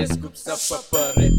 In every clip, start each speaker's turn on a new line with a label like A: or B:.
A: Journalist coupe ça pas paraît.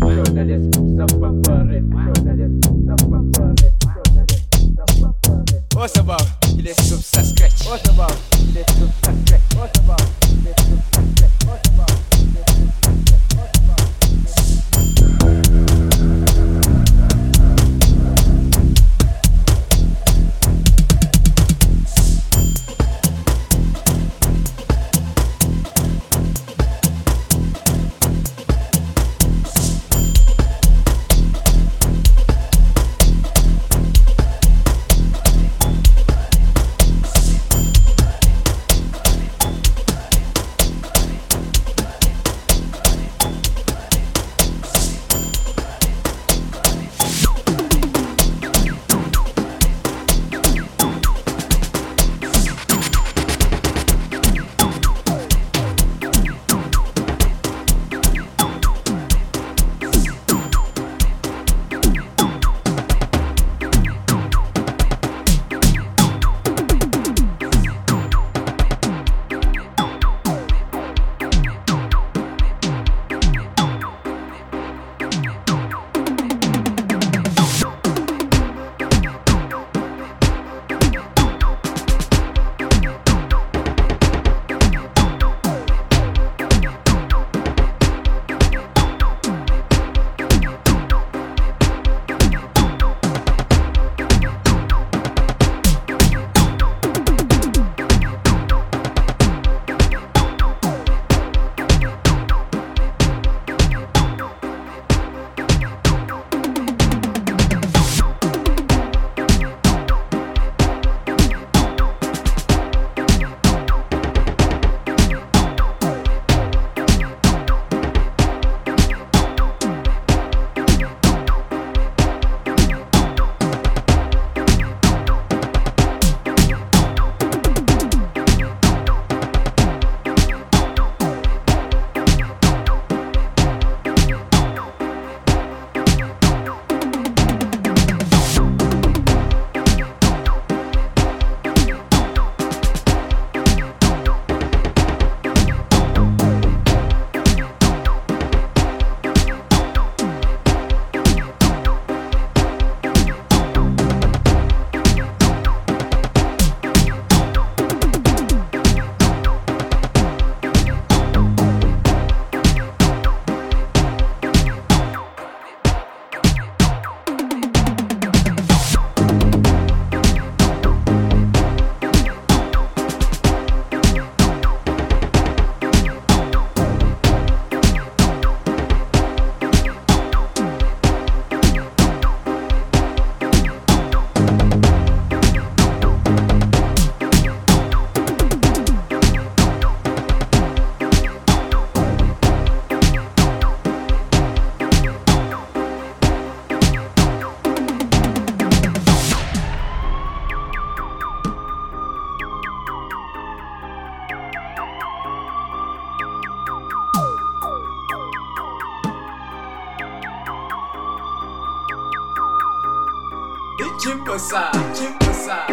A: Kimbosa, Kimbosa,